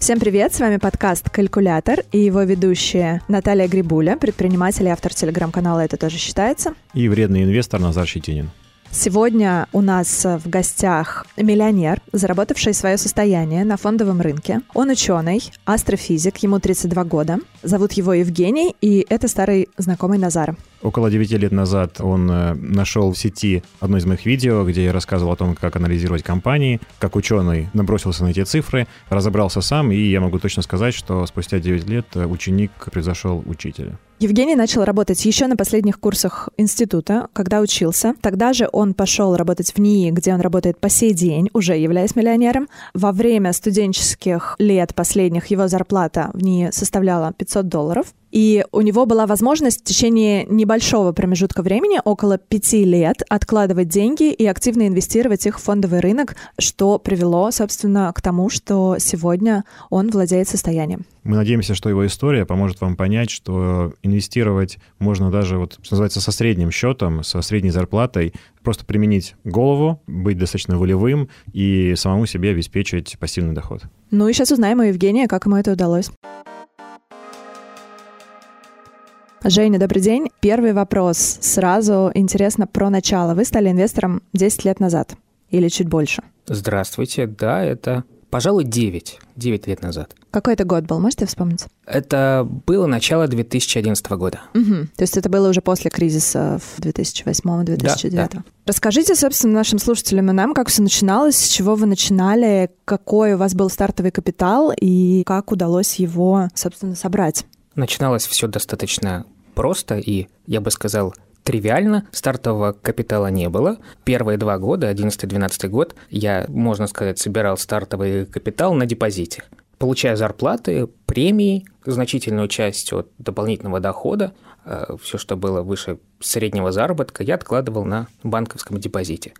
Всем привет, с вами подкаст «Калькулятор» и его ведущая Наталья Грибуля, предприниматель и автор телеграм-канала «Это тоже считается». И вредный инвестор Назар Щетинин. Сегодня у нас в гостях миллионер, заработавший свое состояние на фондовом рынке. Он ученый, астрофизик, ему 32 года. Зовут его Евгений, и это старый знакомый Назара. Около 9 лет назад он э, нашел в сети одно из моих видео, где я рассказывал о том, как анализировать компании. Как ученый набросился на эти цифры, разобрался сам, и я могу точно сказать, что спустя 9 лет э, ученик превзошел учителя. Евгений начал работать еще на последних курсах института, когда учился. Тогда же он пошел работать в НИИ, где он работает по сей день, уже являясь миллионером. Во время студенческих лет последних его зарплата в НИИ составляла 500 долларов. И у него была возможность в течение небольшого промежутка времени, около пяти лет, откладывать деньги и активно инвестировать их в фондовый рынок, что привело, собственно, к тому, что сегодня он владеет состоянием. Мы надеемся, что его история поможет вам понять, что инвестировать можно даже, вот, что называется, со средним счетом, со средней зарплатой, просто применить голову, быть достаточно волевым и самому себе обеспечить пассивный доход. Ну и сейчас узнаем у Евгения, как ему это удалось. Женя, добрый день. Первый вопрос. Сразу интересно про начало. Вы стали инвестором 10 лет назад или чуть больше? Здравствуйте. Да, это, пожалуй, 9. 9 лет назад. Какой это год был, можете вспомнить? Это было начало 2011 года. Угу. То есть это было уже после кризиса в 2008-2009. Да, да. Расскажите, собственно, нашим слушателям и нам, как все начиналось, с чего вы начинали, какой у вас был стартовый капитал и как удалось его, собственно, собрать? Начиналось все достаточно просто и, я бы сказал, тривиально. Стартового капитала не было. Первые два года, 11-12 год, я, можно сказать, собирал стартовый капитал на депозите. Получая зарплаты, премии, значительную часть от дополнительного дохода, э, все, что было выше среднего заработка, я откладывал на банковском депозите.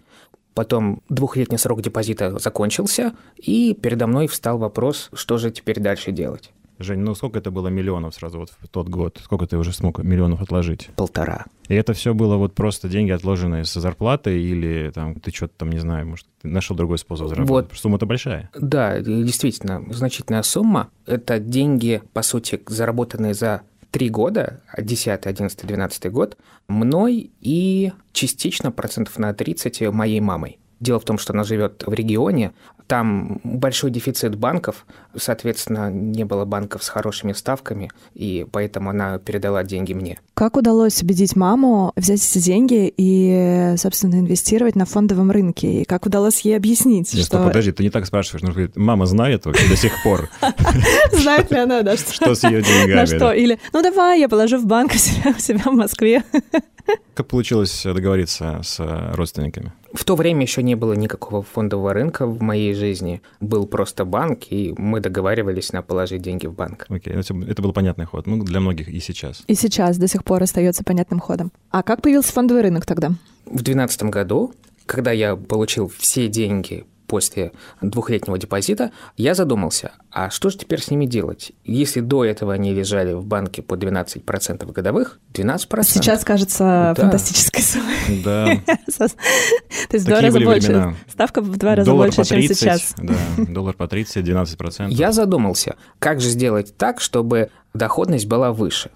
Потом двухлетний срок депозита закончился, и передо мной встал вопрос, что же теперь дальше делать. Жень, ну сколько это было миллионов сразу вот в тот год? Сколько ты уже смог миллионов отложить? Полтора. И это все было вот просто деньги, отложенные с зарплаты, или там ты что-то там, не знаю, может, ты нашел другой способ заработать? Вот. Сумма-то большая. Да, действительно, значительная сумма. Это деньги, по сути, заработанные за три года, 10, 11, 12 год, мной и частично процентов на 30 моей мамой. Дело в том, что она живет в регионе, там большой дефицит банков, соответственно, не было банков с хорошими ставками, и поэтому она передала деньги мне. Как удалось убедить маму взять эти деньги и, собственно, инвестировать на фондовом рынке? И как удалось ей объяснить, Нет, что... подожди, ты не так спрашиваешь. Нужно говорить, мама знает вообще до сих пор. Знает ли она, да? Что с ее деньгами? На что? Или, ну давай, я положу в банк у себя в Москве. Как получилось договориться с родственниками? В то время еще не было никакого фондового рынка в моей жизни. Был просто банк, и мы договаривались на положить деньги в банк. Окей, okay. это был понятный ход. Ну, для многих и сейчас. И сейчас до сих пор остается понятным ходом. А как появился фондовый рынок тогда? В 2012 году, когда я получил все деньги после двухлетнего депозита, я задумался, а что же теперь с ними делать? Если до этого они лежали в банке по 12% годовых, 12%. Сейчас кажется да. фантастической суммой. Да. То есть в два раза больше. Ставка в два раза больше, чем сейчас. Да, доллар по 30, 12%. Я задумался, как же сделать так, чтобы доходность была выше.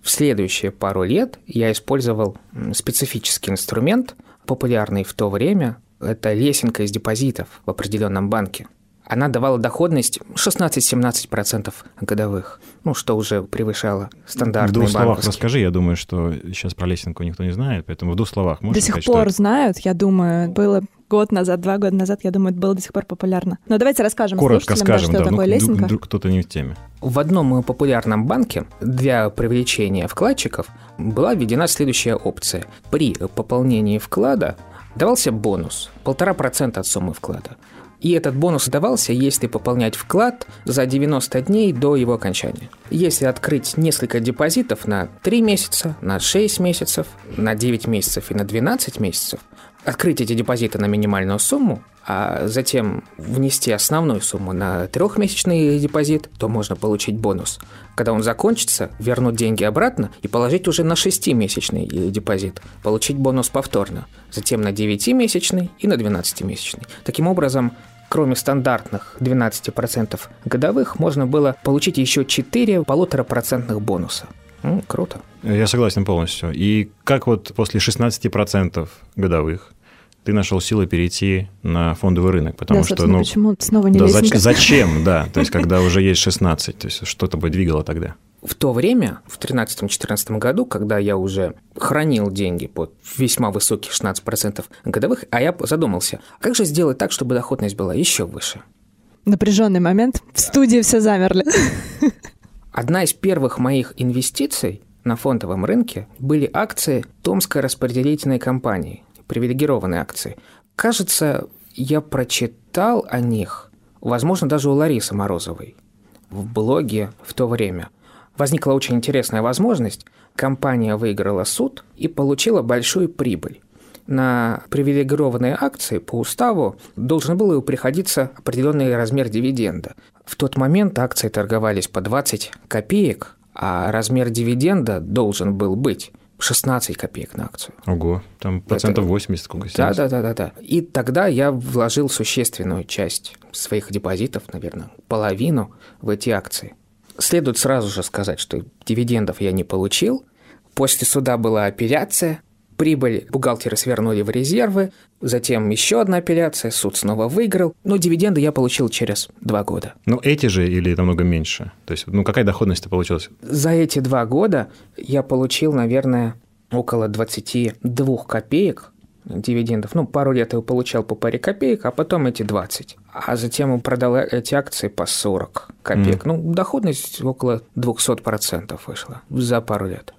В следующие пару лет я использовал специфический инструмент, популярный в то время, это лесенка из депозитов в определенном банке. Она давала доходность 16-17% годовых, ну, что уже превышало стандартные В двух словах расскажи, я думаю, что сейчас про лесенку никто не знает, поэтому в двух словах До сих сказать, пор знают, я думаю, было год назад, два года назад, я думаю, это было до сих пор популярно. Но давайте расскажем Коротко скажем, да, что да, такое ну, лесенка. Вдруг кто-то не в теме. В одном популярном банке для привлечения вкладчиков была введена следующая опция. При пополнении вклада давался бонус – полтора процента от суммы вклада. И этот бонус давался, если пополнять вклад за 90 дней до его окончания. Если открыть несколько депозитов на 3 месяца, на 6 месяцев, на 9 месяцев и на 12 месяцев, открыть эти депозиты на минимальную сумму, а затем внести основную сумму на трехмесячный депозит, то можно получить бонус. Когда он закончится, вернуть деньги обратно и положить уже на шестимесячный депозит, получить бонус повторно, затем на 9-месячный и на 12-месячный. Таким образом, кроме стандартных 12% годовых, можно было получить еще 4 полутора-процентных бонуса. Ну, круто. Я согласен полностью. И как вот после 16% годовых ты нашел силы перейти на фондовый рынок, потому да, что, ну, почему снова не да, зач, зачем, да, то есть когда уже есть 16, то есть что тобой двигало тогда? В то время, в 2013-2014 году, когда я уже хранил деньги под весьма высокие 16% годовых, а я задумался, как же сделать так, чтобы доходность была еще выше? Напряженный момент. В студии все замерли. Одна из первых моих инвестиций на фондовом рынке были акции Томской распределительной компании, привилегированные акции. Кажется, я прочитал о них, возможно, даже у Ларисы Морозовой, в блоге в то время. Возникла очень интересная возможность. Компания выиграла суд и получила большую прибыль на привилегированные акции по уставу должен был приходиться определенный размер дивиденда. В тот момент акции торговались по 20 копеек, а размер дивиденда должен был быть 16 копеек на акцию. Ого, там процентов Это... 80 сколько да, да, да, да, да. И тогда я вложил существенную часть своих депозитов, наверное, половину в эти акции. Следует сразу же сказать, что дивидендов я не получил. После суда была апелляция, Прибыль бухгалтеры свернули в резервы, затем еще одна апелляция, суд снова выиграл, но дивиденды я получил через два года. Ну, эти же или намного меньше? То есть, ну, какая доходность получилась? За эти два года я получил, наверное, около 22 копеек дивидендов. Ну, пару лет я получал по паре копеек, а потом эти 20. А затем продал эти акции по 40 копеек. Mm. Ну, доходность около 200% вышла за пару лет.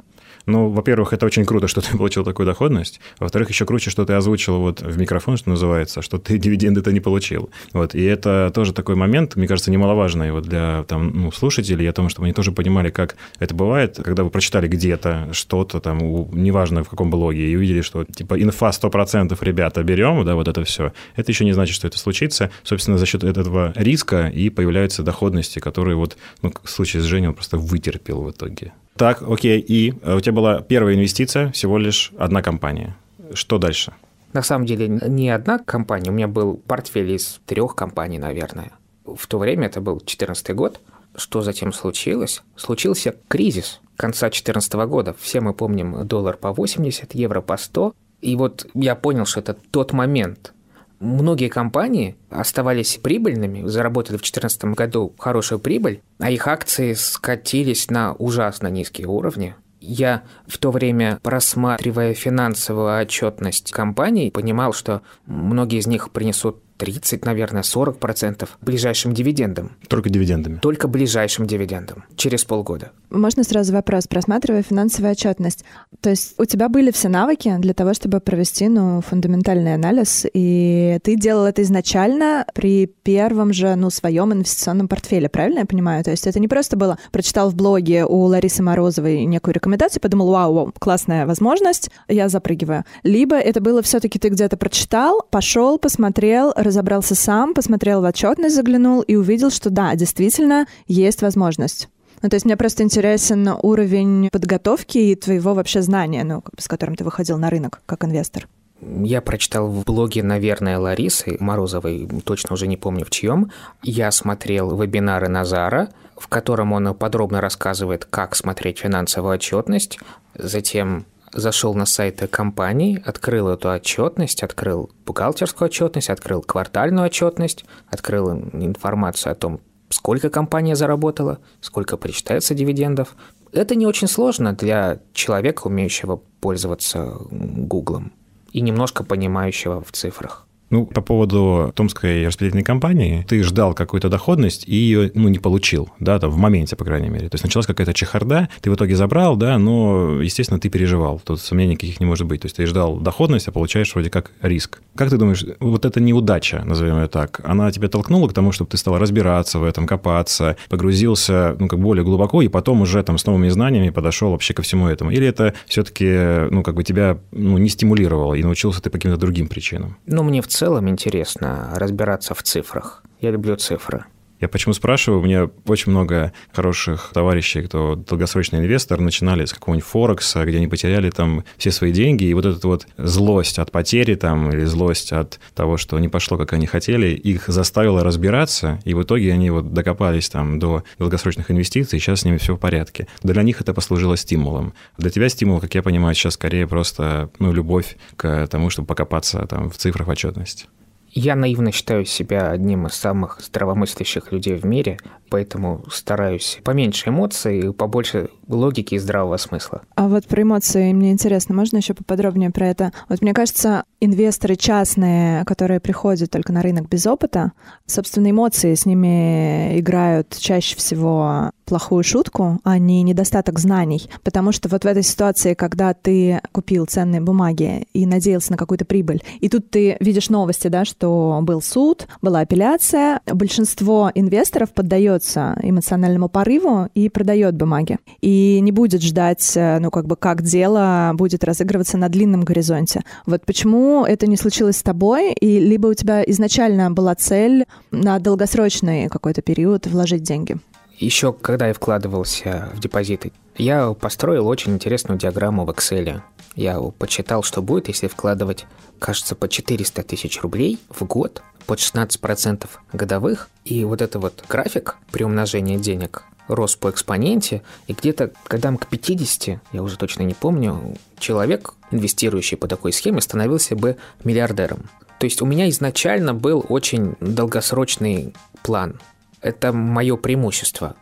Ну, во-первых, это очень круто, что ты получил такую доходность. Во-вторых, еще круче, что ты озвучил вот в микрофон, что называется, что ты дивиденды-то не получил. Вот. И это тоже такой момент, мне кажется, немаловажный вот для там, ну, слушателей, о том, чтобы они тоже понимали, как это бывает, когда вы прочитали где-то что-то там, неважно в каком блоге, и увидели, что типа инфа 100% ребята берем, да, вот это все. Это еще не значит, что это случится. Собственно, за счет этого риска и появляются доходности, которые вот, ну, в случае с Женей он просто вытерпел в итоге. Так, окей. И э, у тебя была первая инвестиция, всего лишь одна компания. Что дальше? На самом деле не одна компания, у меня был портфель из трех компаний, наверное. В то время это был 2014 год. Что затем случилось? Случился кризис конца 2014 года. Все мы помним доллар по 80, евро по 100. И вот я понял, что это тот момент, Многие компании оставались прибыльными, заработали в 2014 году хорошую прибыль, а их акции скатились на ужасно низкие уровни. Я в то время, просматривая финансовую отчетность компаний, понимал, что многие из них принесут 30, наверное, 40 процентов ближайшим дивидендам. Только дивидендами? Только ближайшим дивидендам через полгода. Можно сразу вопрос, просматривая финансовую отчетность. То есть у тебя были все навыки для того, чтобы провести ну, фундаментальный анализ, и ты делал это изначально при первом же ну, своем инвестиционном портфеле, правильно я понимаю? То есть это не просто было, прочитал в блоге у Ларисы Морозовой некую рекомендацию, подумал, вау, классная возможность, я запрыгиваю. Либо это было все-таки ты где-то прочитал, пошел, посмотрел, разобрался сам, посмотрел в отчетность, заглянул и увидел, что да, действительно есть возможность. Ну, то есть мне просто интересен уровень подготовки и твоего вообще знания, ну, с которым ты выходил на рынок как инвестор. Я прочитал в блоге, наверное, Ларисы Морозовой, точно уже не помню в чьем. Я смотрел вебинары Назара, в котором он подробно рассказывает, как смотреть финансовую отчетность. Затем зашел на сайты компании, открыл эту отчетность, открыл бухгалтерскую отчетность, открыл квартальную отчетность, открыл информацию о том, сколько компания заработала, сколько причитается дивидендов. Это не очень сложно для человека, умеющего пользоваться Гуглом и немножко понимающего в цифрах. Ну, по поводу Томской распределительной компании, ты ждал какую-то доходность и ее, ну, не получил, да, там, в моменте, по крайней мере. То есть началась какая-то чехарда, ты в итоге забрал, да, но, естественно, ты переживал. Тут сомнений никаких не может быть. То есть ты ждал доходность, а получаешь вроде как риск. Как ты думаешь, вот эта неудача, назовем ее так, она тебя толкнула к тому, чтобы ты стал разбираться в этом, копаться, погрузился, ну, как более глубоко, и потом уже там с новыми знаниями подошел вообще ко всему этому? Или это все-таки, ну, как бы тебя, ну, не стимулировало, и научился ты по каким-то другим причинам? Ну, мне в целом интересно разбираться в цифрах. Я люблю цифры. Я почему спрашиваю? У меня очень много хороших товарищей, кто долгосрочный инвестор, начинали с какого-нибудь Форекса, где они потеряли там все свои деньги, и вот эта вот злость от потери там или злость от того, что не пошло, как они хотели, их заставило разбираться, и в итоге они вот докопались там до долгосрочных инвестиций, и сейчас с ними все в порядке. Для них это послужило стимулом. Для тебя стимул, как я понимаю, сейчас скорее просто ну, любовь к тому, чтобы покопаться там в цифрах отчетности. Я наивно считаю себя одним из самых здравомыслящих людей в мире, поэтому стараюсь поменьше эмоций и побольше логики и здравого смысла. А вот про эмоции мне интересно, можно еще поподробнее про это? Вот мне кажется, инвесторы частные, которые приходят только на рынок без опыта, собственно, эмоции с ними играют чаще всего плохую шутку, а не недостаток знаний. Потому что вот в этой ситуации, когда ты купил ценные бумаги и надеялся на какую-то прибыль, и тут ты видишь новости, да, что был суд, была апелляция, большинство инвесторов поддается эмоциональному порыву и продает бумаги. И не будет ждать, ну, как бы, как дело будет разыгрываться на длинном горизонте. Вот почему это не случилось с тобой, и либо у тебя изначально была цель на долгосрочный какой-то период вложить деньги? Еще когда я вкладывался в депозиты, я построил очень интересную диаграмму в Excel. Я почитал, что будет, если вкладывать, кажется, по 400 тысяч рублей в год, под 16% годовых. И вот это вот график при умножении денег рос по экспоненте, и где-то годам к 50, я уже точно не помню, человек, инвестирующий по такой схеме, становился бы миллиардером. То есть у меня изначально был очень долгосрочный план. Это мое преимущество.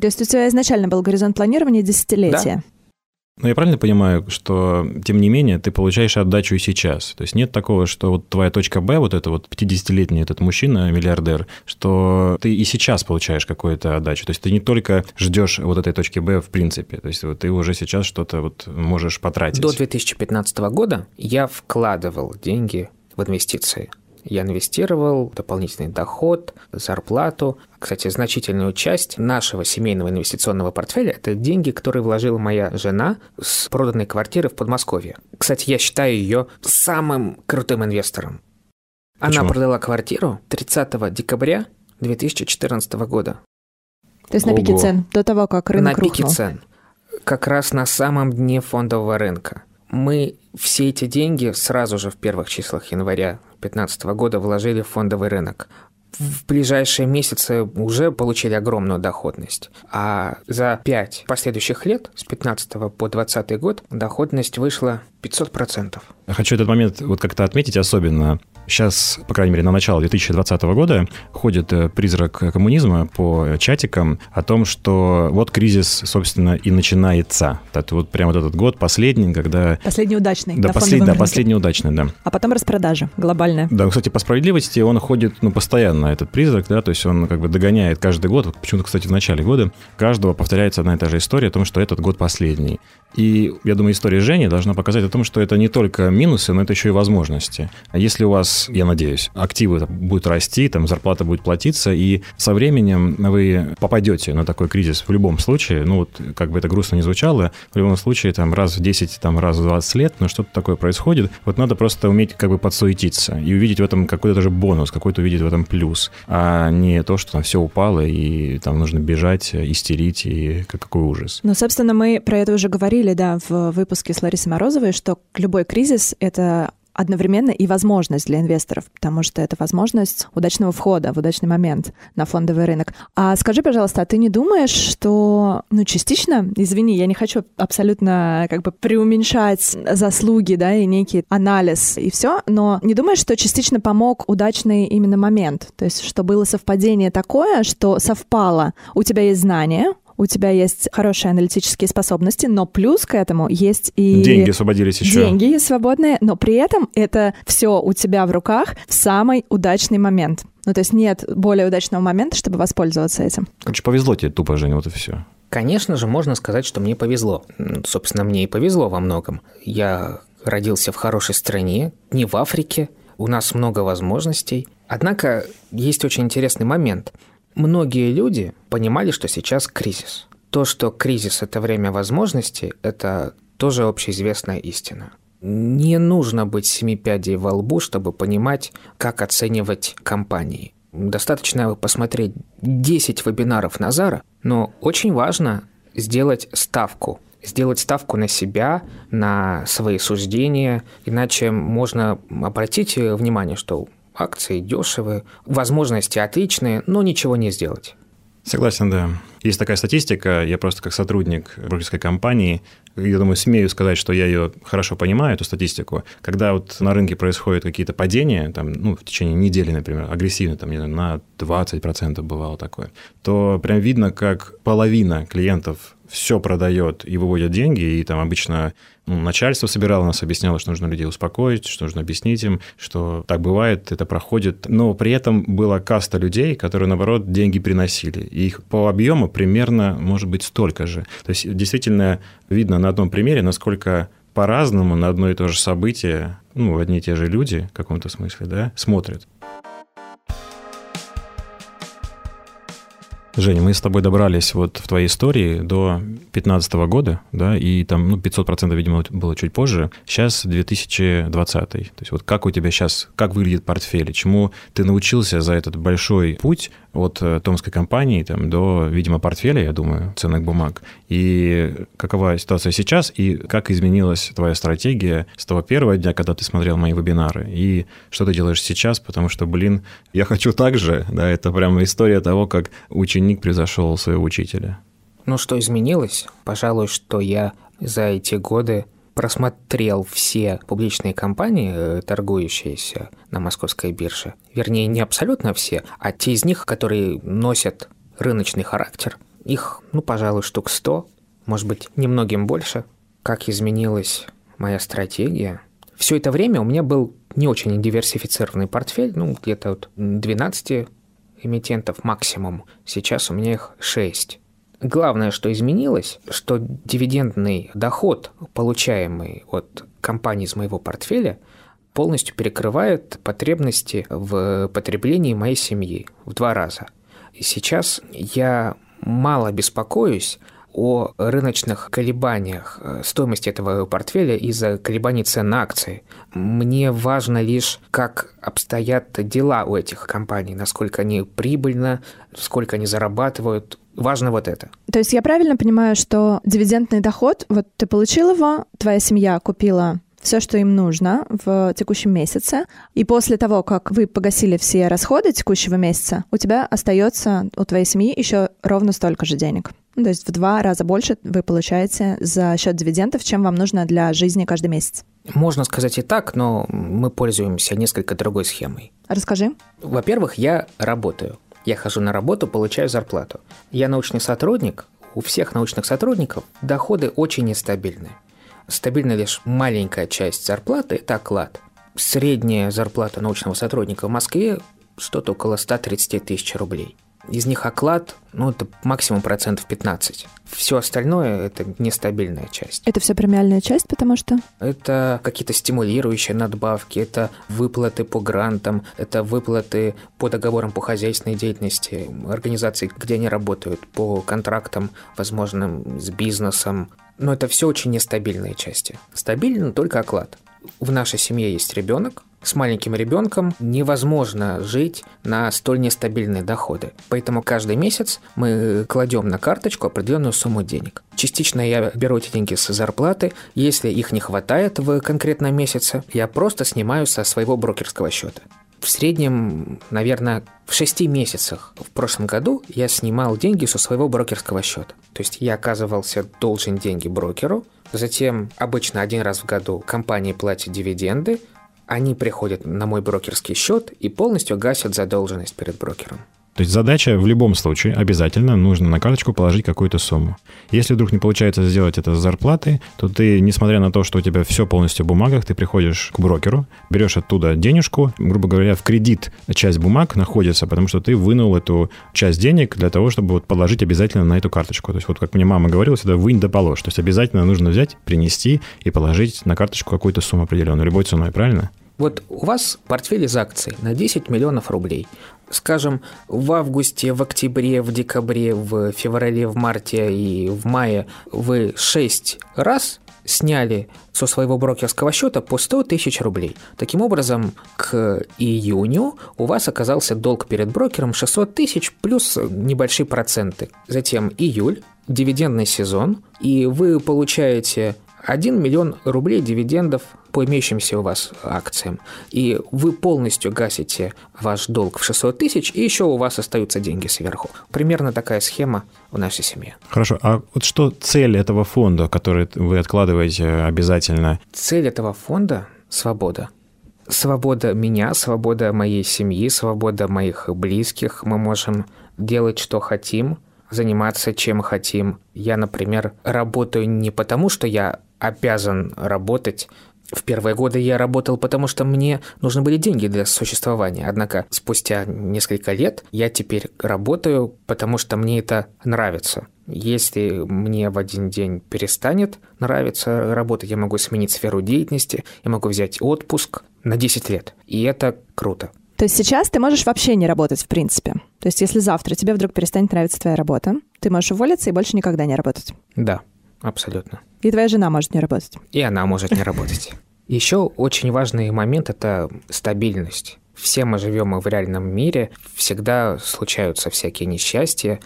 То есть у тебя изначально был горизонт планирования десятилетия? Да. Но я правильно понимаю, что, тем не менее, ты получаешь отдачу и сейчас? То есть нет такого, что вот твоя точка Б, вот это вот 50-летний этот мужчина, миллиардер, что ты и сейчас получаешь какую-то отдачу. То есть ты не только ждешь вот этой точки Б в принципе, то есть вот ты уже сейчас что-то вот можешь потратить. До 2015 года я вкладывал деньги в инвестиции. Я инвестировал дополнительный доход, зарплату. Кстати, значительную часть нашего семейного инвестиционного портфеля – это деньги, которые вложила моя жена с проданной квартиры в Подмосковье. Кстати, я считаю ее самым крутым инвестором. Она Почему? продала квартиру 30 декабря 2014 года. То есть на пике Ого. цен, до того, как рынок на пике рухнул. цен. Как раз на самом дне фондового рынка. Мы все эти деньги сразу же в первых числах января 2015 года вложили в фондовый рынок. В ближайшие месяцы уже получили огромную доходность. А за 5 последующих лет, с 15 по 20 год, доходность вышла 500%. Хочу этот момент вот как-то отметить особенно. Сейчас, по крайней мере, на начало 2020 года ходит э, призрак коммунизма по чатикам о том, что вот кризис, собственно, и начинается. Это вот прям вот этот год последний, когда... Последний удачный Да, послед- да последний удачный, да. А потом распродажа глобальная. Да, кстати, по справедливости он ходит, ну, постоянно, этот призрак, да, то есть он как бы догоняет каждый год, почему-то, кстати, в начале года каждого повторяется одна и та же история о том, что этот год последний. И я думаю, история Жени должна показать о том, что это не только минусы, но это еще и возможности. А если у вас, я надеюсь, активы будут расти, там зарплата будет платиться, и со временем вы попадете на такой кризис в любом случае, ну вот как бы это грустно не звучало, в любом случае там раз в 10, там раз в 20 лет, но что-то такое происходит, вот надо просто уметь как бы подсуетиться и увидеть в этом какой-то даже бонус, какой-то увидеть в этом плюс, а не то, что там все упало и там нужно бежать, истерить и как- какой ужас. Ну, собственно, мы про это уже говорили, да, в выпуске с Ларисой Морозовой, что любой кризис — это одновременно и возможность для инвесторов, потому что это возможность удачного входа в удачный момент на фондовый рынок. А скажи, пожалуйста, а ты не думаешь, что, ну, частично, извини, я не хочу абсолютно как бы преуменьшать заслуги, да, и некий анализ и все, но не думаешь, что частично помог удачный именно момент? То есть, что было совпадение такое, что совпало, у тебя есть знания, у тебя есть хорошие аналитические способности, но плюс к этому есть и Деньги освободились еще. деньги свободные, но при этом это все у тебя в руках в самый удачный момент. Ну, то есть нет более удачного момента, чтобы воспользоваться этим. Короче, повезло тебе тупо, Женя, вот и все. Конечно же, можно сказать, что мне повезло. Собственно, мне и повезло во многом. Я родился в хорошей стране, не в Африке, у нас много возможностей. Однако есть очень интересный момент. Многие люди понимали, что сейчас кризис. То, что кризис – это время возможностей, это тоже общеизвестная истина. Не нужно быть семи пядей во лбу, чтобы понимать, как оценивать компании. Достаточно посмотреть 10 вебинаров Назара, но очень важно сделать ставку. Сделать ставку на себя, на свои суждения, иначе можно обратить внимание, что акции дешевые, возможности отличные, но ничего не сделать. Согласен, да. Есть такая статистика, я просто как сотрудник брокерской компании, я думаю, смею сказать, что я ее хорошо понимаю, эту статистику. Когда вот на рынке происходят какие-то падения, там, ну, в течение недели, например, агрессивно, там, не знаю, на 20% бывало такое, то прям видно, как половина клиентов все продает и выводит деньги, и там обычно ну, начальство собирало нас, объясняло, что нужно людей успокоить, что нужно объяснить им, что так бывает, это проходит. Но при этом была каста людей, которые, наоборот, деньги приносили. И их по объему примерно, может быть, столько же. То есть действительно видно на одном примере, насколько по-разному на одно и то же событие, ну, одни и те же люди в каком-то смысле, да, смотрят. Женя, мы с тобой добрались вот в твоей истории до 2015 года, да, и там, ну, 500%, видимо, было чуть позже. Сейчас 2020. То есть вот как у тебя сейчас, как выглядит портфель, чему ты научился за этот большой путь от э, томской компании там, до, видимо, портфеля, я думаю, ценных бумаг. И какова ситуация сейчас, и как изменилась твоя стратегия с того первого дня, когда ты смотрел мои вебинары, и что ты делаешь сейчас, потому что, блин, я хочу так же, да, это прямо история того, как ученик превзошел своего учителя. Ну, что изменилось? Пожалуй, что я за эти годы просмотрел все публичные компании, э, торгующиеся на московской бирже. Вернее, не абсолютно все, а те из них, которые носят рыночный характер. Их, ну, пожалуй, штук 100, может быть, немногим больше. Как изменилась моя стратегия? Все это время у меня был не очень диверсифицированный портфель, ну, где-то вот 12 эмитентов максимум. Сейчас у меня их 6. Главное, что изменилось, что дивидендный доход, получаемый от компании из моего портфеля, полностью перекрывает потребности в потреблении моей семьи в два раза. И сейчас я мало беспокоюсь о рыночных колебаниях э, стоимости этого портфеля из-за колебаний цен на акции. Мне важно лишь, как обстоят дела у этих компаний, насколько они прибыльно, сколько они зарабатывают, Важно вот это. То есть я правильно понимаю, что дивидендный доход, вот ты получил его, твоя семья купила все, что им нужно в текущем месяце. И после того, как вы погасили все расходы текущего месяца, у тебя остается у твоей семьи еще ровно столько же денег. Ну, то есть в два раза больше вы получаете за счет дивидендов, чем вам нужно для жизни каждый месяц. Можно сказать и так, но мы пользуемся несколько другой схемой. Расскажи. Во-первых, я работаю. Я хожу на работу, получаю зарплату. Я научный сотрудник. У всех научных сотрудников доходы очень нестабильны. Стабильна лишь маленькая часть зарплаты – это оклад. Средняя зарплата научного сотрудника в Москве что-то около 130 тысяч рублей. Из них оклад, ну, это максимум процентов 15. Все остальное – это нестабильная часть. Это все премиальная часть, потому что? Это какие-то стимулирующие надбавки, это выплаты по грантам, это выплаты по договорам по хозяйственной деятельности, организаций, где они работают, по контрактам, возможным с бизнесом. Но это все очень нестабильные части. Стабилен только оклад. В нашей семье есть ребенок, с маленьким ребенком невозможно жить на столь нестабильные доходы. Поэтому каждый месяц мы кладем на карточку определенную сумму денег. Частично я беру эти деньги с зарплаты. Если их не хватает в конкретном месяце, я просто снимаю со своего брокерского счета. В среднем, наверное, в шести месяцах в прошлом году я снимал деньги со своего брокерского счета. То есть я оказывался должен деньги брокеру, затем обычно один раз в году компания платит дивиденды, они приходят на мой брокерский счет и полностью гасят задолженность перед брокером. То есть задача в любом случае обязательно нужно на карточку положить какую-то сумму. Если вдруг не получается сделать это с зарплаты, то ты, несмотря на то, что у тебя все полностью в бумагах, ты приходишь к брокеру, берешь оттуда денежку, грубо говоря, в кредит часть бумаг находится, потому что ты вынул эту часть денег для того, чтобы вот положить обязательно на эту карточку. То есть вот как мне мама говорила, всегда вынь да положь. То есть обязательно нужно взять, принести и положить на карточку какую-то сумму определенную, любой ценой, правильно? Вот у вас портфель из акций на 10 миллионов рублей. Скажем, в августе, в октябре, в декабре, в феврале, в марте и в мае вы 6 раз сняли со своего брокерского счета по 100 тысяч рублей. Таким образом, к июню у вас оказался долг перед брокером 600 тысяч плюс небольшие проценты. Затем июль, дивидендный сезон, и вы получаете 1 миллион рублей дивидендов по имеющимся у вас акциям. И вы полностью гасите ваш долг в 600 тысяч, и еще у вас остаются деньги сверху. Примерно такая схема в нашей семье. Хорошо, а вот что цель этого фонда, который вы откладываете обязательно? Цель этого фонда – свобода. Свобода меня, свобода моей семьи, свобода моих близких. Мы можем делать, что хотим, заниматься чем хотим. Я, например, работаю не потому, что я обязан работать. В первые годы я работал, потому что мне нужны были деньги для существования. Однако спустя несколько лет я теперь работаю, потому что мне это нравится. Если мне в один день перестанет нравиться работать, я могу сменить сферу деятельности, я могу взять отпуск на 10 лет. И это круто. То есть сейчас ты можешь вообще не работать, в принципе. То есть если завтра тебе вдруг перестанет нравиться твоя работа, ты можешь уволиться и больше никогда не работать. Да, абсолютно. И твоя жена может не работать. И она может не работать. Еще очень важный момент – это стабильность. Все мы живем в реальном мире, всегда случаются всякие несчастья.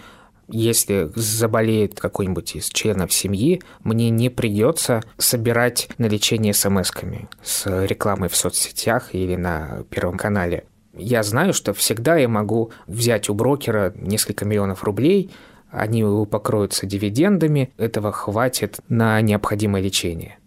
Если заболеет какой-нибудь из членов семьи, мне не придется собирать на лечение смс-ками с рекламой в соцсетях или на Первом канале. Я знаю, что всегда я могу взять у брокера несколько миллионов рублей, они покроются дивидендами, этого хватит на необходимое лечение.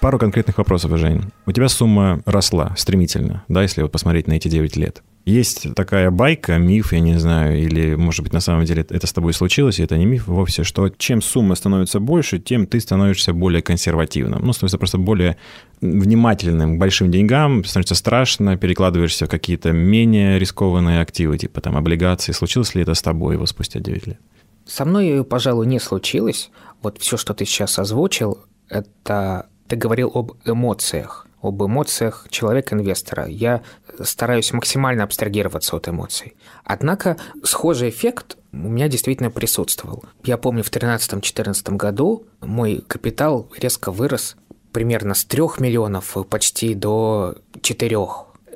Пару конкретных вопросов, Жень. У тебя сумма росла стремительно, да, если вот посмотреть на эти 9 лет. Есть такая байка, миф, я не знаю, или, может быть, на самом деле это с тобой случилось, и это не миф вовсе, что чем сумма становится больше, тем ты становишься более консервативным. Ну, становится просто более внимательным к большим деньгам, становится страшно, перекладываешься в какие-то менее рискованные активы, типа там облигации. Случилось ли это с тобой его спустя 9 лет? Со мной, пожалуй, не случилось. Вот все, что ты сейчас озвучил, это ты говорил об эмоциях об эмоциях человека-инвестора. Я стараюсь максимально абстрагироваться от эмоций. Однако схожий эффект у меня действительно присутствовал. Я помню, в 2013-2014 году мой капитал резко вырос примерно с 3 миллионов почти до 4.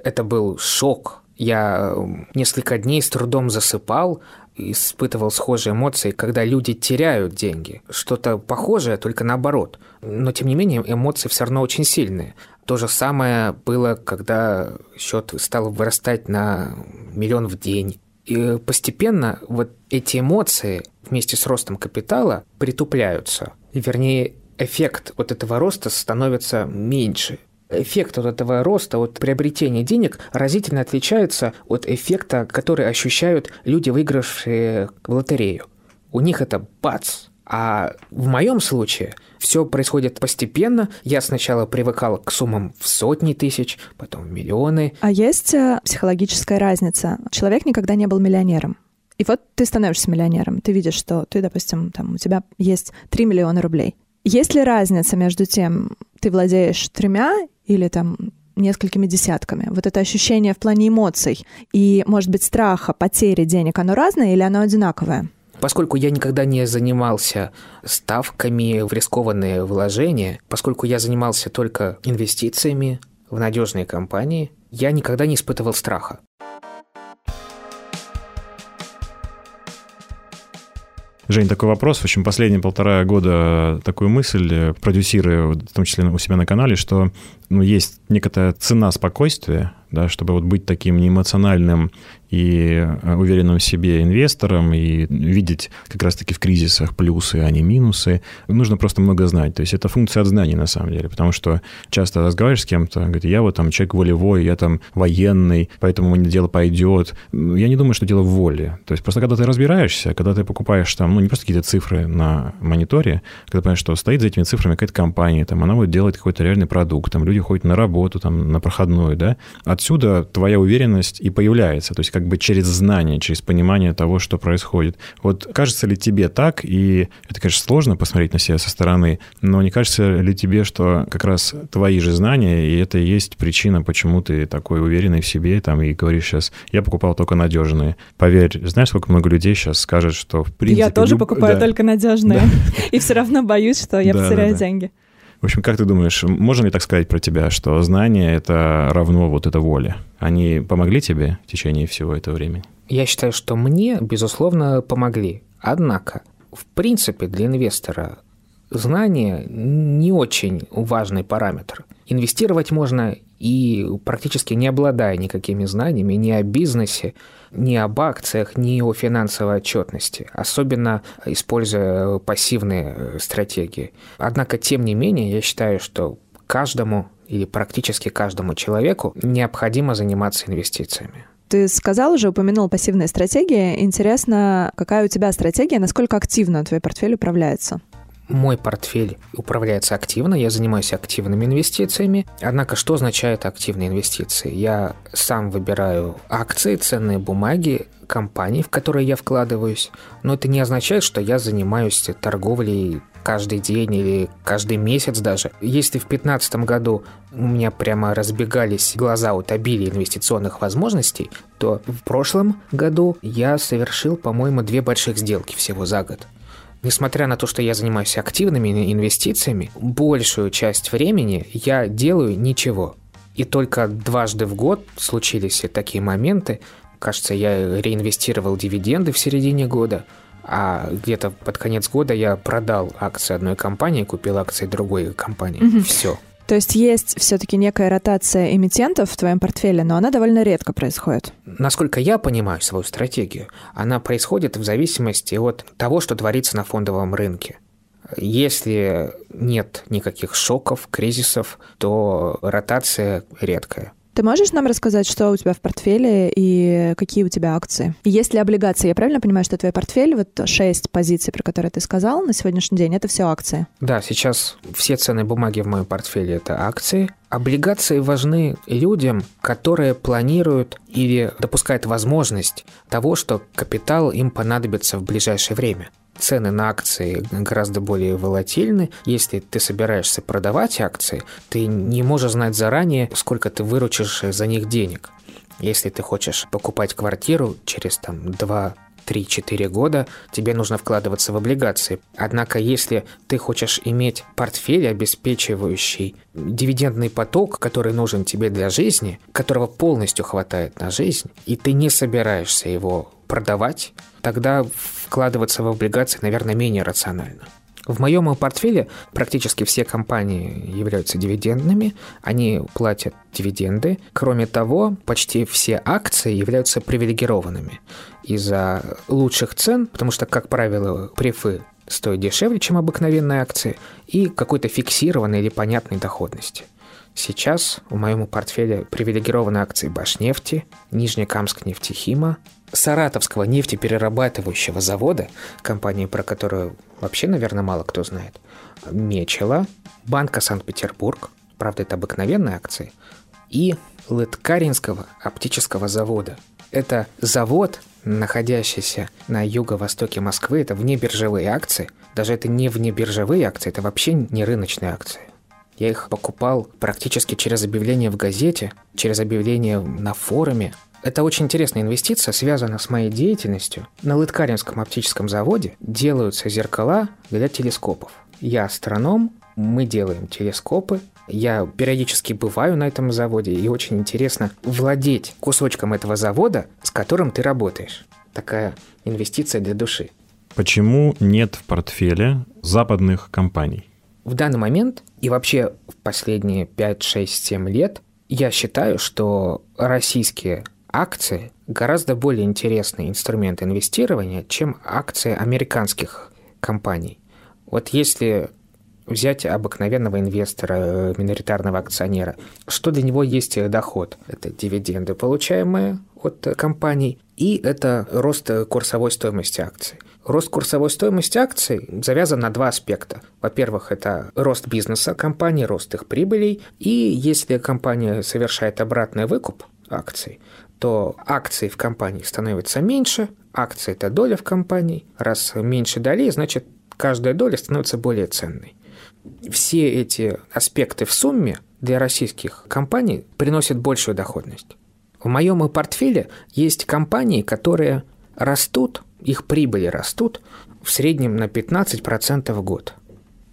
Это был шок. Я несколько дней с трудом засыпал, испытывал схожие эмоции, когда люди теряют деньги. Что-то похожее, только наоборот. Но, тем не менее, эмоции все равно очень сильные. То же самое было, когда счет стал вырастать на миллион в день. И постепенно вот эти эмоции вместе с ростом капитала притупляются. Вернее, эффект вот этого роста становится меньше. Эффект от этого роста, от приобретения денег разительно отличается от эффекта, который ощущают люди, выигравшие в лотерею. У них это бац, а в моем случае все происходит постепенно. Я сначала привыкал к суммам в сотни тысяч, потом в миллионы. А есть э, психологическая разница. Человек никогда не был миллионером. И вот ты становишься миллионером. Ты видишь, что ты, допустим, там, у тебя есть 3 миллиона рублей. Есть ли разница между тем, ты владеешь тремя или там несколькими десятками. Вот это ощущение в плане эмоций и, может быть, страха, потери денег, оно разное или оно одинаковое? Поскольку я никогда не занимался ставками в рискованные вложения, поскольку я занимался только инвестициями в надежные компании, я никогда не испытывал страха. Жень, такой вопрос. В общем, последние полтора года такую мысль э, продюсирую, в том числе у себя на канале, что ну, есть некая цена спокойствия, да, чтобы вот быть таким неэмоциональным и э, уверенным в себе инвестором и видеть как раз-таки в кризисах плюсы, а не минусы. Нужно просто много знать. То есть это функция от знаний на самом деле, потому что часто разговариваешь с кем-то, говорит, я вот там человек волевой, я там военный, поэтому мне дело пойдет. Я не думаю, что дело в воле. То есть просто когда ты разбираешься, когда ты покупаешь там, ну не просто какие-то цифры на мониторе, когда понимаешь, что стоит за этими цифрами какая-то компания, там она будет делать какой-то реальный продукт, там люди ходят на работу, там на проходную, да, отсюда твоя уверенность и появляется, то есть как бы через знание, через понимание того, что происходит. Вот кажется ли тебе так, и это, конечно, сложно посмотреть на себя со стороны, но не кажется ли тебе, что как раз твои же знания, и это и есть причина, почему ты такой уверенный в себе, там, и говоришь сейчас, я покупал только надежные. Поверь, знаешь, сколько много людей сейчас скажет, что в принципе... Я тоже люб... покупаю да. только надежные, да. и все равно боюсь, что я потеряю деньги. В общем, как ты думаешь, можно ли так сказать про тебя, что знание — это равно вот это воле? Они помогли тебе в течение всего этого времени? Я считаю, что мне, безусловно, помогли. Однако, в принципе, для инвестора знание не очень важный параметр. Инвестировать можно и практически не обладая никакими знаниями ни о бизнесе, ни об акциях, ни о финансовой отчетности, особенно используя пассивные стратегии. Однако, тем не менее, я считаю, что каждому или практически каждому человеку необходимо заниматься инвестициями. Ты сказал уже, упомянул пассивные стратегии. Интересно, какая у тебя стратегия, насколько активно твой портфель управляется? Мой портфель управляется активно, я занимаюсь активными инвестициями. Однако, что означает активные инвестиции? Я сам выбираю акции, ценные бумаги, компаний, в которые я вкладываюсь. Но это не означает, что я занимаюсь торговлей каждый день или каждый месяц даже. Если в 2015 году у меня прямо разбегались глаза от обилия инвестиционных возможностей, то в прошлом году я совершил, по-моему, две больших сделки всего за год. Несмотря на то, что я занимаюсь активными инвестициями, большую часть времени я делаю ничего. И только дважды в год случились такие моменты. Кажется, я реинвестировал дивиденды в середине года, а где-то под конец года я продал акции одной компании, купил акции другой компании. Угу. Все. То есть есть все-таки некая ротация эмитентов в твоем портфеле, но она довольно редко происходит. Насколько я понимаю свою стратегию, она происходит в зависимости от того, что творится на фондовом рынке. Если нет никаких шоков, кризисов, то ротация редкая. Ты можешь нам рассказать, что у тебя в портфеле и какие у тебя акции? Есть ли облигации? Я правильно понимаю, что твой портфель, вот шесть позиций, про которые ты сказал на сегодняшний день, это все акции? Да, сейчас все ценные бумаги в моем портфеле – это акции. Облигации важны людям, которые планируют или допускают возможность того, что капитал им понадобится в ближайшее время цены на акции гораздо более волатильны. Если ты собираешься продавать акции, ты не можешь знать заранее, сколько ты выручишь за них денег. Если ты хочешь покупать квартиру через там 2 3-4 года тебе нужно вкладываться в облигации. Однако, если ты хочешь иметь портфель, обеспечивающий дивидендный поток, который нужен тебе для жизни, которого полностью хватает на жизнь, и ты не собираешься его продавать, тогда вкладываться в облигации, наверное, менее рационально. В моем портфеле практически все компании являются дивидендными, они платят дивиденды. Кроме того, почти все акции являются привилегированными из-за лучших цен, потому что, как правило, префы стоят дешевле, чем обыкновенные акции, и какой-то фиксированной или понятной доходности. Сейчас в моем портфеле привилегированы акции Башнефти, Нижнекамск нефтехима, Саратовского нефтеперерабатывающего завода, компании, про которую вообще, наверное, мало кто знает, Мечела, Банка Санкт-Петербург, правда, это обыкновенные акции, и Лыткаринского оптического завода. Это завод, находящийся на юго-востоке Москвы, это внебиржевые акции. Даже это не внебиржевые акции, это вообще не рыночные акции. Я их покупал практически через объявление в газете, через объявление на форуме, это очень интересная инвестиция, связана с моей деятельностью. На Лыткаринском оптическом заводе делаются зеркала для телескопов. Я астроном, мы делаем телескопы. Я периодически бываю на этом заводе, и очень интересно владеть кусочком этого завода, с которым ты работаешь. Такая инвестиция для души. Почему нет в портфеле западных компаний? В данный момент и вообще в последние 5, 6, 7 лет я считаю, что российские акции гораздо более интересный инструмент инвестирования, чем акции американских компаний. Вот если взять обыкновенного инвестора, э, миноритарного акционера, что для него есть доход? Это дивиденды, получаемые от компаний, и это рост курсовой стоимости акций. Рост курсовой стоимости акций завязан на два аспекта. Во-первых, это рост бизнеса компании, рост их прибылей. И если компания совершает обратный выкуп акций, то акций в компании становится меньше, акции – это доля в компании. Раз меньше долей, значит, каждая доля становится более ценной. Все эти аспекты в сумме для российских компаний приносят большую доходность. В моем портфеле есть компании, которые растут их прибыли растут в среднем на 15% в год.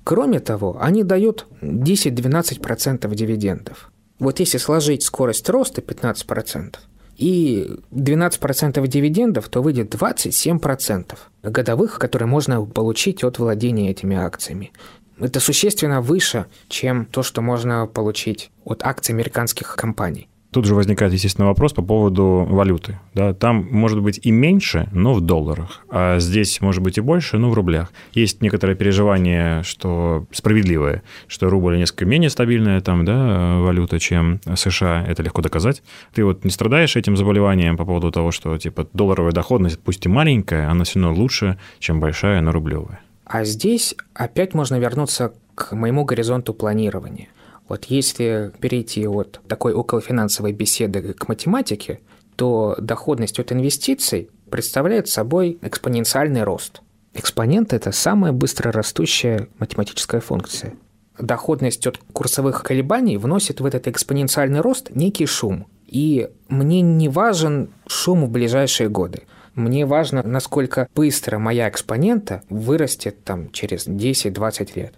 Кроме того, они дают 10-12% дивидендов. Вот если сложить скорость роста 15% и 12% дивидендов, то выйдет 27% годовых, которые можно получить от владения этими акциями. Это существенно выше, чем то, что можно получить от акций американских компаний. Тут же возникает, естественно, вопрос по поводу валюты. Да, там может быть и меньше, но в долларах, а здесь может быть и больше, но в рублях. Есть некоторое переживание, что справедливое, что рубль несколько менее стабильная там, да, валюта, чем США. Это легко доказать. Ты вот не страдаешь этим заболеванием по поводу того, что типа долларовая доходность, пусть и маленькая, она все равно лучше, чем большая, но рублевая. А здесь опять можно вернуться к моему горизонту планирования. Вот если перейти от такой околофинансовой беседы к математике, то доходность от инвестиций представляет собой экспоненциальный рост. Экспонент – это самая быстро растущая математическая функция. Доходность от курсовых колебаний вносит в этот экспоненциальный рост некий шум. И мне не важен шум в ближайшие годы. Мне важно, насколько быстро моя экспонента вырастет там через 10-20 лет.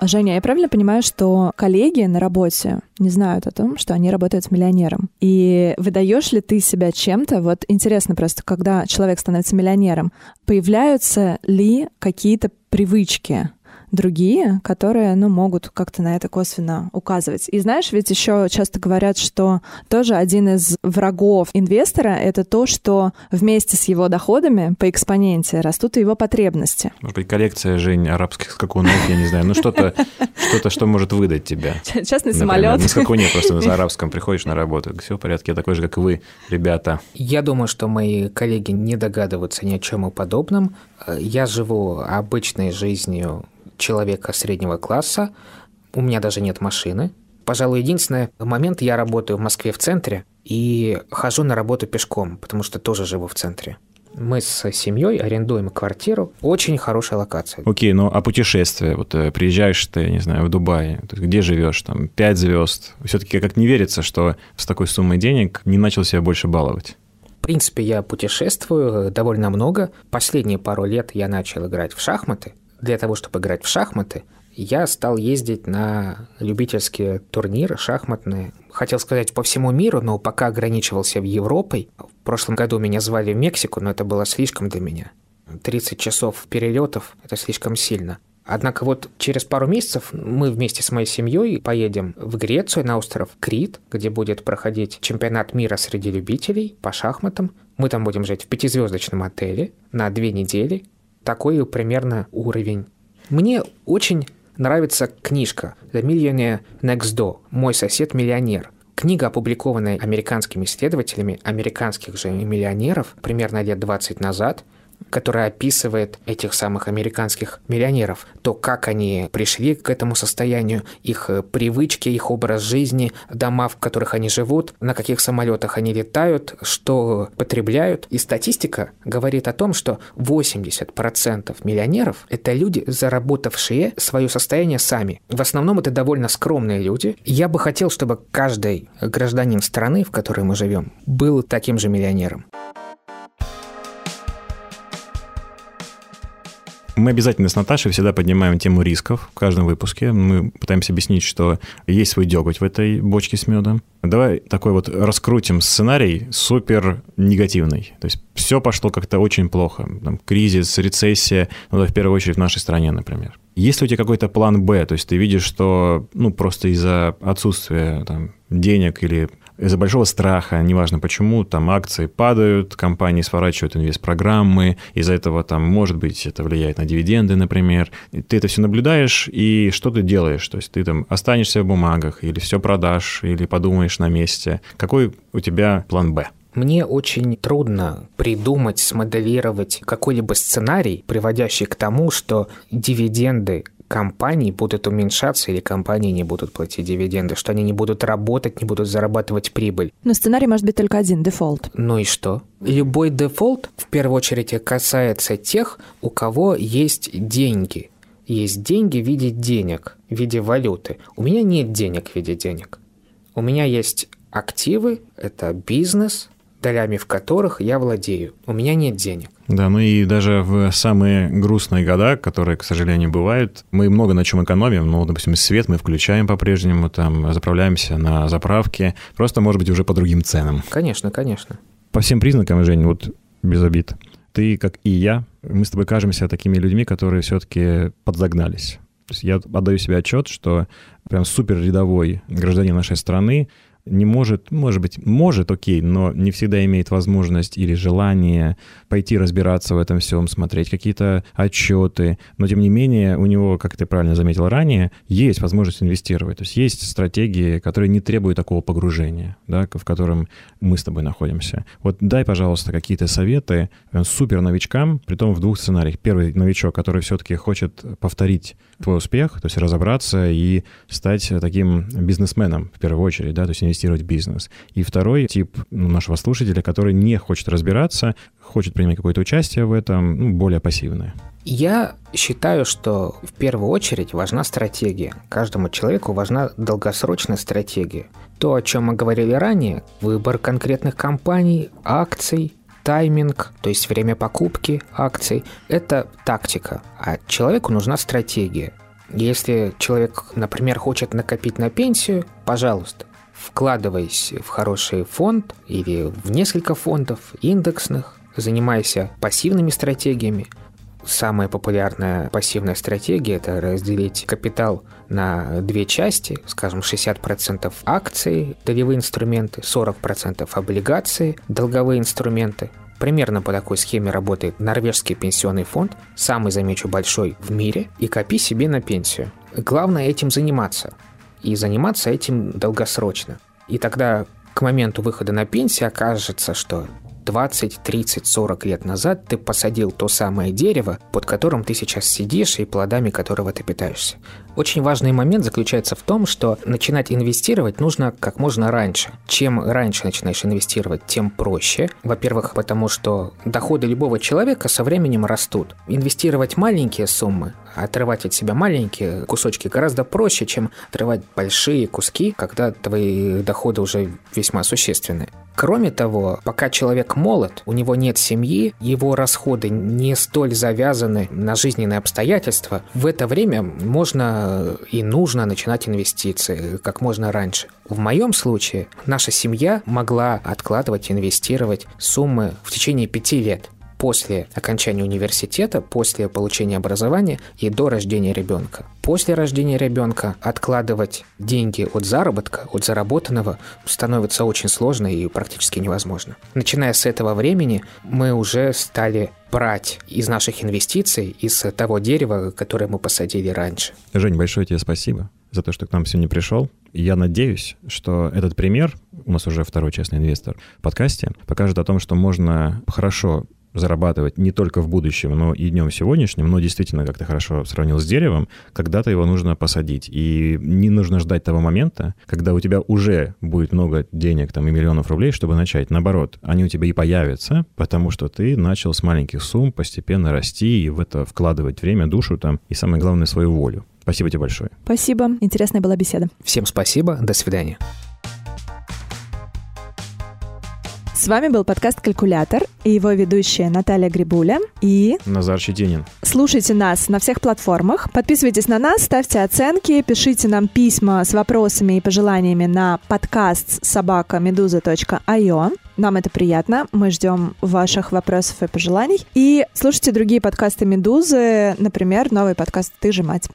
Женя, я правильно понимаю, что коллеги на работе не знают о том, что они работают с миллионером? И выдаешь ли ты себя чем-то? Вот интересно просто, когда человек становится миллионером, появляются ли какие-то привычки, другие, которые, ну, могут как-то на это косвенно указывать. И знаешь, ведь еще часто говорят, что тоже один из врагов инвестора — это то, что вместе с его доходами по экспоненте растут и его потребности. Может быть, коллекция, Жень, арабских скакунов, я не знаю, ну что-то, что-то, что может выдать тебя. Частный самолет. На скакуне просто на арабском приходишь на работу, все в порядке, я такой же, как и вы, ребята. Я думаю, что мои коллеги не догадываются ни о чем и подобном. Я живу обычной жизнью человека среднего класса, у меня даже нет машины. Пожалуй, единственный момент, я работаю в Москве в центре и хожу на работу пешком, потому что тоже живу в центре. Мы с семьей арендуем квартиру. Очень хорошая локация. Окей, ну а путешествие? Вот э, приезжаешь ты, не знаю, в Дубай, где живешь? Там пять звезд. Все-таки как не верится, что с такой суммой денег не начал себя больше баловать. В принципе, я путешествую довольно много. Последние пару лет я начал играть в шахматы для того, чтобы играть в шахматы, я стал ездить на любительские турниры шахматные. Хотел сказать по всему миру, но пока ограничивался в Европой. В прошлом году меня звали в Мексику, но это было слишком для меня. 30 часов перелетов – это слишком сильно. Однако вот через пару месяцев мы вместе с моей семьей поедем в Грецию на остров Крит, где будет проходить чемпионат мира среди любителей по шахматам. Мы там будем жить в пятизвездочном отеле на две недели такой примерно уровень. Мне очень нравится книжка «The Millionaire Next Door» «Мой сосед-миллионер». Книга, опубликованная американскими исследователями американских же миллионеров примерно лет 20 назад – которая описывает этих самых американских миллионеров, то, как они пришли к этому состоянию, их э, привычки, их образ жизни, дома, в которых они живут, на каких самолетах они летают, что потребляют. И статистика говорит о том, что 80% миллионеров – это люди, заработавшие свое состояние сами. В основном это довольно скромные люди. Я бы хотел, чтобы каждый гражданин страны, в которой мы живем, был таким же миллионером. Мы обязательно с Наташей всегда поднимаем тему рисков в каждом выпуске. Мы пытаемся объяснить, что есть свой деготь в этой бочке с медом. Давай такой вот раскрутим сценарий супер негативный. То есть все пошло как-то очень плохо. Там, кризис, рецессия, ну, в первую очередь в нашей стране, например. Есть ли у тебя какой-то план Б? То есть ты видишь, что ну, просто из-за отсутствия там, денег или из-за большого страха, неважно почему, там акции падают, компании сворачивают инвест-программы, из-за этого там, может быть, это влияет на дивиденды, например. И ты это все наблюдаешь, и что ты делаешь? То есть ты там останешься в бумагах, или все продашь, или подумаешь на месте. Какой у тебя план «Б»? Мне очень трудно придумать, смоделировать какой-либо сценарий, приводящий к тому, что дивиденды компаний будут уменьшаться или компании не будут платить дивиденды, что они не будут работать, не будут зарабатывать прибыль. Но сценарий может быть только один – дефолт. Ну и что? Любой дефолт в первую очередь касается тех, у кого есть деньги. Есть деньги в виде денег, в виде валюты. У меня нет денег в виде денег. У меня есть активы, это бизнес, долями в которых я владею. У меня нет денег. Да, ну и даже в самые грустные года, которые, к сожалению, бывают, мы много на чем экономим. Ну, допустим, свет мы включаем по-прежнему, там, заправляемся на заправке, просто, может быть, уже по другим ценам. Конечно, конечно. По всем признакам, Жень, вот без обид, ты, как и я, мы с тобой кажемся такими людьми, которые все-таки подзагнались. То есть я отдаю себе отчет, что прям супер рядовой гражданин нашей страны не может, может быть, может, окей, но не всегда имеет возможность или желание пойти разбираться в этом всем, смотреть какие-то отчеты. Но, тем не менее, у него, как ты правильно заметил ранее, есть возможность инвестировать. То есть есть стратегии, которые не требуют такого погружения, да, в котором мы с тобой находимся. Вот дай, пожалуйста, какие-то советы супер новичкам, при том в двух сценариях. Первый новичок, который все-таки хочет повторить твой успех, то есть разобраться и стать таким бизнесменом в первую очередь, да, то есть инвестировать в бизнес. И второй тип ну, нашего слушателя, который не хочет разбираться, хочет принимать какое-то участие в этом, ну, более пассивное. Я считаю, что в первую очередь важна стратегия. Каждому человеку важна долгосрочная стратегия. То, о чем мы говорили ранее, выбор конкретных компаний, акций, тайминг, то есть время покупки акций, это тактика, а человеку нужна стратегия. Если человек, например, хочет накопить на пенсию, пожалуйста, вкладывайся в хороший фонд или в несколько фондов индексных, занимайся пассивными стратегиями. Самая популярная пассивная стратегия – это разделить капитал на две части, скажем, 60% акции, долевые инструменты, 40% облигации, долговые инструменты. Примерно по такой схеме работает норвежский пенсионный фонд, самый, замечу, большой в мире, и копи себе на пенсию. Главное этим заниматься и заниматься этим долгосрочно. И тогда к моменту выхода на пенсию окажется, что 20, 30, 40 лет назад ты посадил то самое дерево, под которым ты сейчас сидишь и плодами которого ты питаешься. Очень важный момент заключается в том, что начинать инвестировать нужно как можно раньше. Чем раньше начинаешь инвестировать, тем проще. Во-первых, потому что доходы любого человека со временем растут. Инвестировать маленькие суммы, отрывать от себя маленькие кусочки гораздо проще, чем отрывать большие куски, когда твои доходы уже весьма существенные. Кроме того, пока человек молод, у него нет семьи, его расходы не столь завязаны на жизненные обстоятельства, в это время можно и нужно начинать инвестиции как можно раньше. В моем случае наша семья могла откладывать, инвестировать суммы в течение пяти лет после окончания университета, после получения образования и до рождения ребенка. После рождения ребенка откладывать деньги от заработка, от заработанного становится очень сложно и практически невозможно. Начиная с этого времени мы уже стали брать из наших инвестиций, из того дерева, которое мы посадили раньше. Жень, большое тебе спасибо за то, что к нам сегодня пришел. Я надеюсь, что этот пример, у нас уже второй честный инвестор в подкасте, покажет о том, что можно хорошо зарабатывать не только в будущем, но и днем сегодняшним, но действительно, как ты хорошо сравнил с деревом, когда-то его нужно посадить. И не нужно ждать того момента, когда у тебя уже будет много денег там, и миллионов рублей, чтобы начать. Наоборот, они у тебя и появятся, потому что ты начал с маленьких сумм постепенно расти и в это вкладывать время, душу там, и самое главное, свою волю. Спасибо тебе большое. Спасибо. Интересная была беседа. Всем спасибо. До свидания. С вами был подкаст «Калькулятор» и его ведущая Наталья Грибуля и... Назар Щетинин. Слушайте нас на всех платформах, подписывайтесь на нас, ставьте оценки, пишите нам письма с вопросами и пожеланиями на подкаст собакамедуза.io. Нам это приятно, мы ждем ваших вопросов и пожеланий. И слушайте другие подкасты «Медузы», например, новый подкаст «Ты же мать».